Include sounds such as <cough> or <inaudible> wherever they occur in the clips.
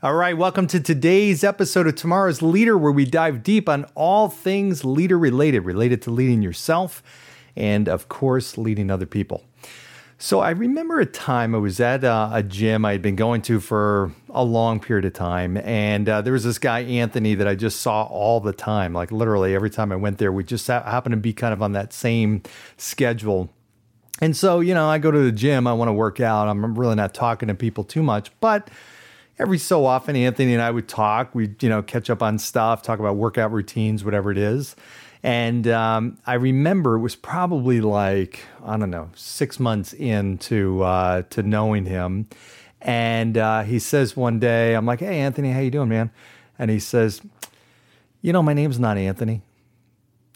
All right, welcome to today's episode of Tomorrow's Leader, where we dive deep on all things leader related, related to leading yourself and, of course, leading other people. So, I remember a time I was at uh, a gym I had been going to for a long period of time, and uh, there was this guy, Anthony, that I just saw all the time. Like, literally, every time I went there, we just ha- happened to be kind of on that same schedule. And so, you know, I go to the gym, I want to work out. I'm really not talking to people too much, but every so often Anthony and I would talk. We'd, you know, catch up on stuff, talk about workout routines, whatever it is. And um, I remember it was probably like, I don't know, six months into uh, to knowing him. And uh, he says one day, I'm like, hey, Anthony, how you doing, man? And he says, you know, my name's not Anthony.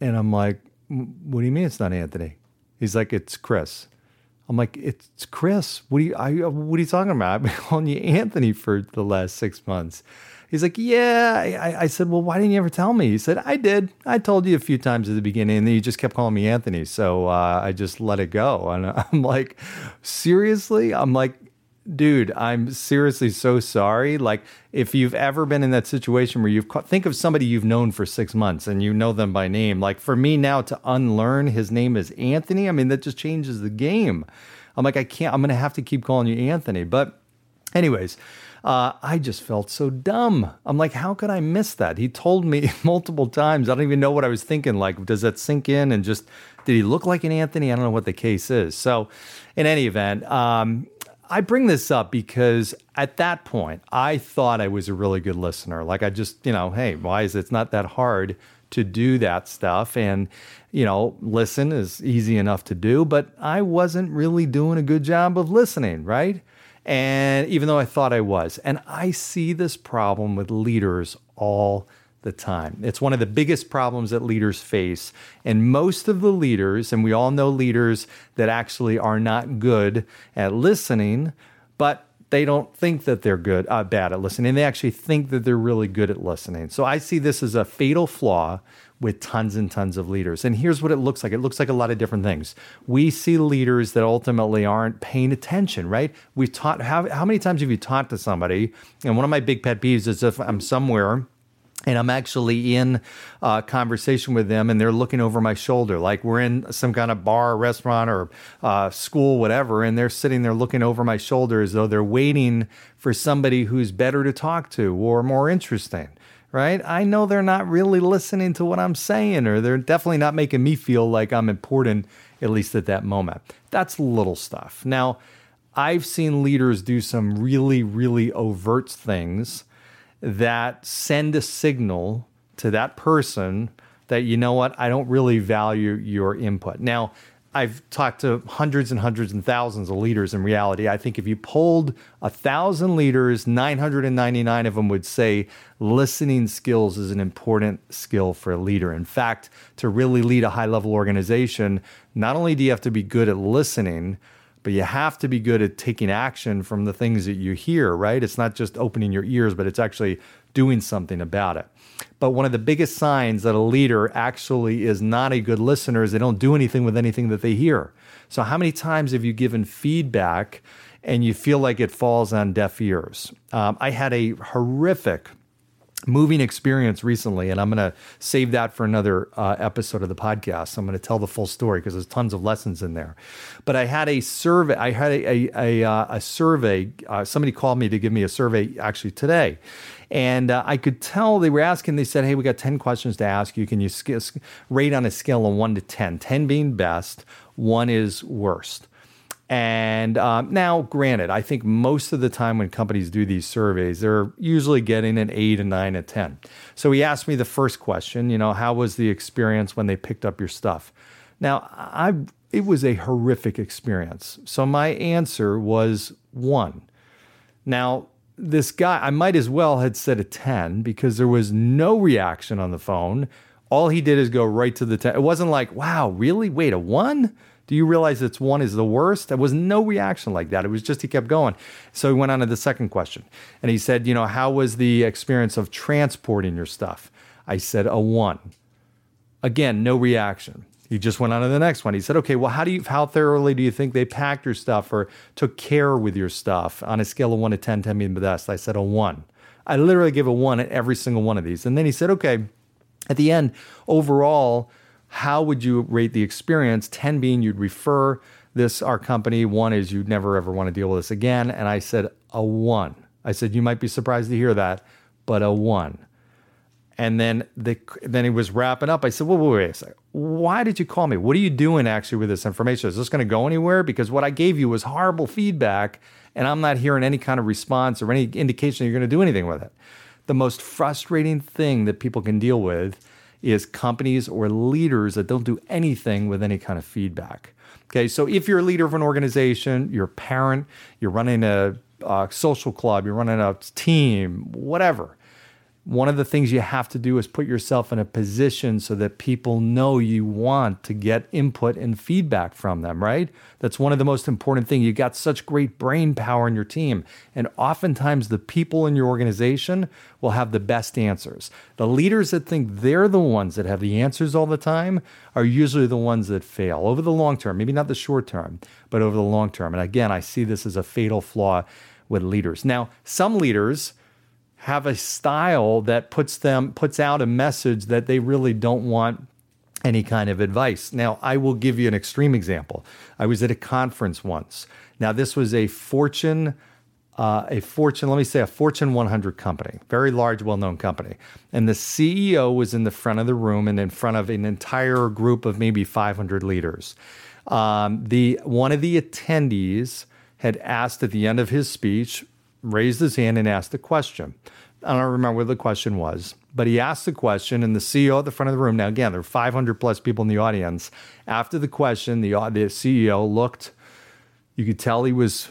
And I'm like, what do you mean it's not Anthony? He's like, it's Chris. I'm like, it's Chris. What are you, I, what are you talking about? I've been <laughs> calling you Anthony for the last six months. He's like, yeah. I, I, said, well, why didn't you ever tell me? He said, I did. I told you a few times at the beginning, and then you just kept calling me Anthony. So uh, I just let it go. And <laughs> I'm like, seriously? I'm like, dude, I'm seriously so sorry. Like, if you've ever been in that situation where you've think of somebody you've known for six months and you know them by name, like for me now to unlearn his name is Anthony, I mean, that just changes the game. I'm like, I can't, I'm going to have to keep calling you Anthony. But, anyways, uh, I just felt so dumb. I'm like, how could I miss that? He told me <laughs> multiple times. I don't even know what I was thinking. Like, does that sink in? And just, did he look like an Anthony? I don't know what the case is. So, in any event, um, I bring this up because at that point, I thought I was a really good listener. Like I just, you know, hey, why is it? It's not that hard to do that stuff. And, you know, listen is easy enough to do, but I wasn't really doing a good job of listening, right? And even though I thought I was. And I see this problem with leaders all the time. It's one of the biggest problems that leaders face. And most of the leaders, and we all know leaders that actually are not good at listening, but they don't think that they're good, uh, bad at listening. They actually think that they're really good at listening. So I see this as a fatal flaw with tons and tons of leaders. And here's what it looks like. It looks like a lot of different things. We see leaders that ultimately aren't paying attention, right? We've taught how, how many times have you taught to somebody? And one of my big pet peeves is if I'm somewhere and I'm actually in a conversation with them, and they're looking over my shoulder, like we're in some kind of bar, restaurant, or uh, school, whatever, and they're sitting there looking over my shoulder as though they're waiting for somebody who's better to talk to or more interesting. Right? I know they're not really listening to what I'm saying, or they're definitely not making me feel like I'm important, at least at that moment. That's little stuff. Now, I've seen leaders do some really, really overt things that send a signal to that person that, you know what, I don't really value your input. Now, I've talked to hundreds and hundreds and thousands of leaders in reality. I think if you polled a thousand leaders, 999 of them would say listening skills is an important skill for a leader. In fact, to really lead a high level organization, not only do you have to be good at listening, but you have to be good at taking action from the things that you hear, right? It's not just opening your ears, but it's actually doing something about it. But one of the biggest signs that a leader actually is not a good listener is they don't do anything with anything that they hear. So, how many times have you given feedback and you feel like it falls on deaf ears? Um, I had a horrific moving experience recently, and I'm going to save that for another uh, episode of the podcast. I'm going to tell the full story because there's tons of lessons in there. But I had a survey. I had a a, a, uh, a survey. Uh, somebody called me to give me a survey actually today, and uh, I could tell they were asking. They said, "Hey, we got ten questions to ask you. Can you sk- rate on a scale of one to 10? 10 being best, one is worst." And um, now, granted, I think most of the time when companies do these surveys, they're usually getting an eight, a nine, a 10. So he asked me the first question, you know, how was the experience when they picked up your stuff? Now, I it was a horrific experience. So my answer was one. Now, this guy, I might as well had said a 10 because there was no reaction on the phone. All he did is go right to the 10. It wasn't like, wow, really? Wait, a one? Do you realize it's one is the worst? There was no reaction like that. It was just he kept going. So he went on to the second question. And he said, you know, how was the experience of transporting your stuff? I said a one. Again, no reaction. He just went on to the next one. He said, "Okay, well, how do you, how thoroughly do you think they packed your stuff or took care with your stuff on a scale of one to 10, 10 being the best?" I said a one. I literally gave a one at every single one of these, and then he said, "Okay, at the end, overall, how would you rate the experience? 10 being you'd refer this our company. One is you'd never ever want to deal with this again." And I said a one. I said you might be surprised to hear that, but a one. And then the then he was wrapping up. I said, "Well, wait, wait a second. Why did you call me? What are you doing actually with this information? Is this going to go anywhere? Because what I gave you was horrible feedback, and I'm not hearing any kind of response or any indication you're going to do anything with it." The most frustrating thing that people can deal with is companies or leaders that don't do anything with any kind of feedback. Okay, so if you're a leader of an organization, you're a parent, you're running a, a social club, you're running a team, whatever one of the things you have to do is put yourself in a position so that people know you want to get input and feedback from them, right? That's one of the most important things. You got such great brain power in your team. And oftentimes the people in your organization will have the best answers. The leaders that think they're the ones that have the answers all the time are usually the ones that fail over the long term, maybe not the short term, but over the long term. And again, I see this as a fatal flaw with leaders. Now, some leaders have a style that puts them puts out a message that they really don't want any kind of advice. Now, I will give you an extreme example. I was at a conference once. Now, this was a Fortune uh, a Fortune, let me say a Fortune 100 company, very large, well known company. And the CEO was in the front of the room and in front of an entire group of maybe 500 leaders. Um, the, one of the attendees had asked at the end of his speech, raised his hand and asked a question. I don't remember what the question was, but he asked the question, and the CEO at the front of the room. Now, again, there were 500 plus people in the audience. After the question, the, the CEO looked. You could tell he was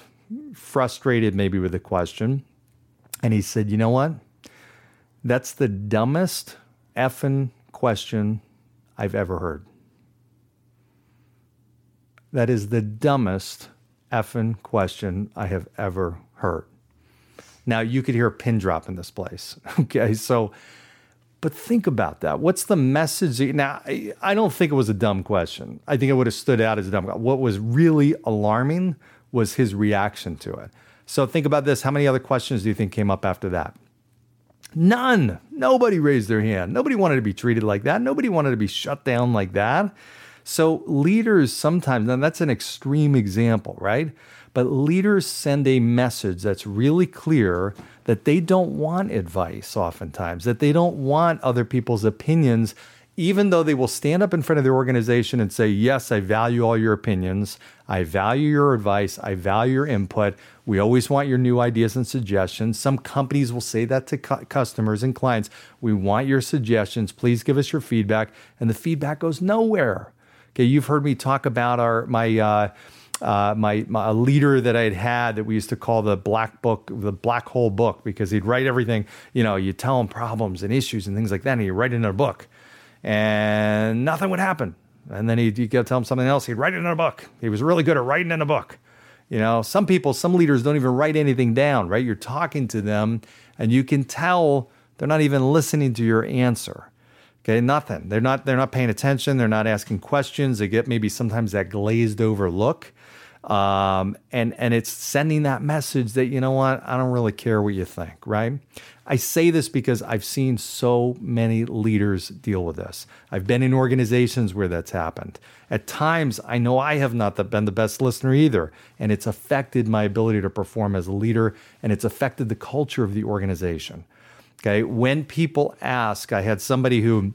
frustrated, maybe with the question, and he said, "You know what? That's the dumbest effing question I've ever heard. That is the dumbest effing question I have ever heard." Now you could hear a pin drop in this place. <laughs> Okay, so but think about that. What's the message? Now, I don't think it was a dumb question. I think it would have stood out as a dumb. What was really alarming was his reaction to it. So think about this. How many other questions do you think came up after that? None. Nobody raised their hand. Nobody wanted to be treated like that. Nobody wanted to be shut down like that. So leaders sometimes, and that's an extreme example, right? But leaders send a message that's really clear that they don't want advice oftentimes, that they don't want other people's opinions, even though they will stand up in front of their organization and say, Yes, I value all your opinions. I value your advice. I value your input. We always want your new ideas and suggestions. Some companies will say that to cu- customers and clients. We want your suggestions. Please give us your feedback. And the feedback goes nowhere. Okay, you've heard me talk about our my uh, uh, my, my, a leader that I'd had that we used to call the black book, the black hole book, because he'd write everything. You know, you tell him problems and issues and things like that, and he'd write it in a book, and nothing would happen. And then he'd, you go tell him something else, he'd write it in a book. He was really good at writing in a book. You know, some people, some leaders don't even write anything down. Right? You're talking to them, and you can tell they're not even listening to your answer. Okay, nothing. They're not they're not paying attention. They're not asking questions. They get maybe sometimes that glazed over look. Um, and and it's sending that message that you know what I don't really care what you think, right? I say this because I've seen so many leaders deal with this. I've been in organizations where that's happened. At times, I know I have not been the best listener either, and it's affected my ability to perform as a leader, and it's affected the culture of the organization. Okay, when people ask, I had somebody who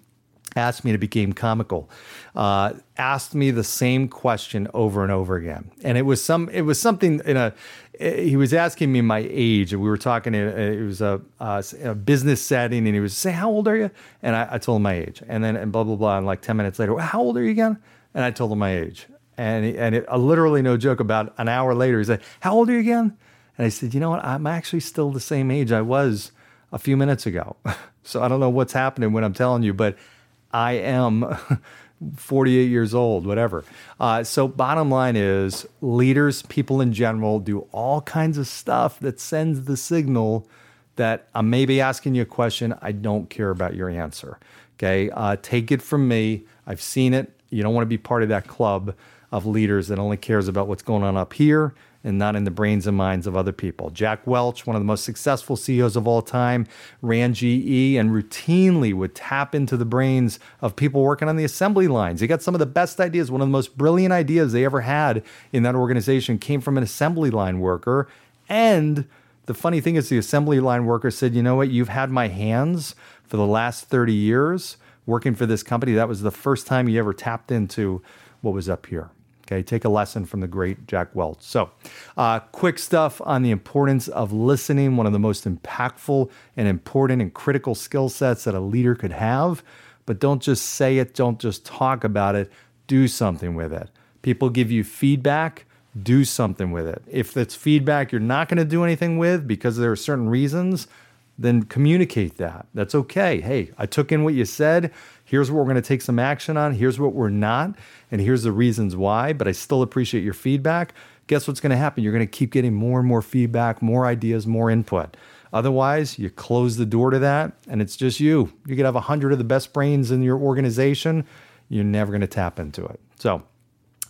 asked me to become comical uh, asked me the same question over and over again and it was some it was something in a he was asking me my age and we were talking it was a, a business setting and he was saying how old are you and I, I, told him my age and then and blah blah blah and like 10 minutes later how old are you again And I told him my age. And, he, and it, uh, literally, no joke, about an hour later, he said, How old are you again? And I said, You know what? I'm actually still the same age I was a few minutes ago. <laughs> so I don't know what's happening when I'm telling you, but I am <laughs> 48 years old, whatever. Uh, so, bottom line is leaders, people in general, do all kinds of stuff that sends the signal that I may be asking you a question. I don't care about your answer. Okay. Uh, take it from me. I've seen it. You don't want to be part of that club of leaders that only cares about what's going on up here and not in the brains and minds of other people. Jack Welch, one of the most successful CEOs of all time, ran GE and routinely would tap into the brains of people working on the assembly lines. He got some of the best ideas. One of the most brilliant ideas they ever had in that organization came from an assembly line worker. And the funny thing is, the assembly line worker said, You know what? You've had my hands for the last 30 years working for this company. That was the first time you ever tapped into what was up here. Okay, take a lesson from the great Jack Welch. So, uh, quick stuff on the importance of listening, one of the most impactful and important and critical skill sets that a leader could have. But don't just say it, don't just talk about it, do something with it. People give you feedback, do something with it. If it's feedback you're not going to do anything with because there are certain reasons, then communicate that. That's okay. Hey, I took in what you said. Here's what we're going to take some action on. Here's what we're not. And here's the reasons why. But I still appreciate your feedback. Guess what's going to happen? You're going to keep getting more and more feedback, more ideas, more input. Otherwise, you close the door to that and it's just you. You could have a hundred of the best brains in your organization. You're never going to tap into it. So,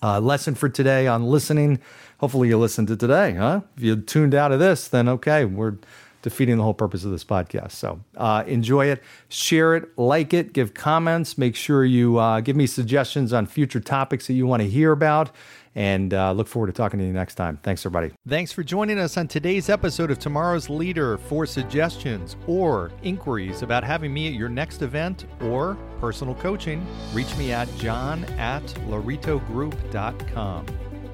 uh, lesson for today on listening. Hopefully, you listened to today, huh? If you tuned out of this, then okay, we're defeating the whole purpose of this podcast. So uh, enjoy it, share it, like it, give comments. Make sure you uh, give me suggestions on future topics that you want to hear about. And uh, look forward to talking to you next time. Thanks, everybody. Thanks for joining us on today's episode of Tomorrow's Leader. For suggestions or inquiries about having me at your next event or personal coaching, reach me at john at lauritogroup.com.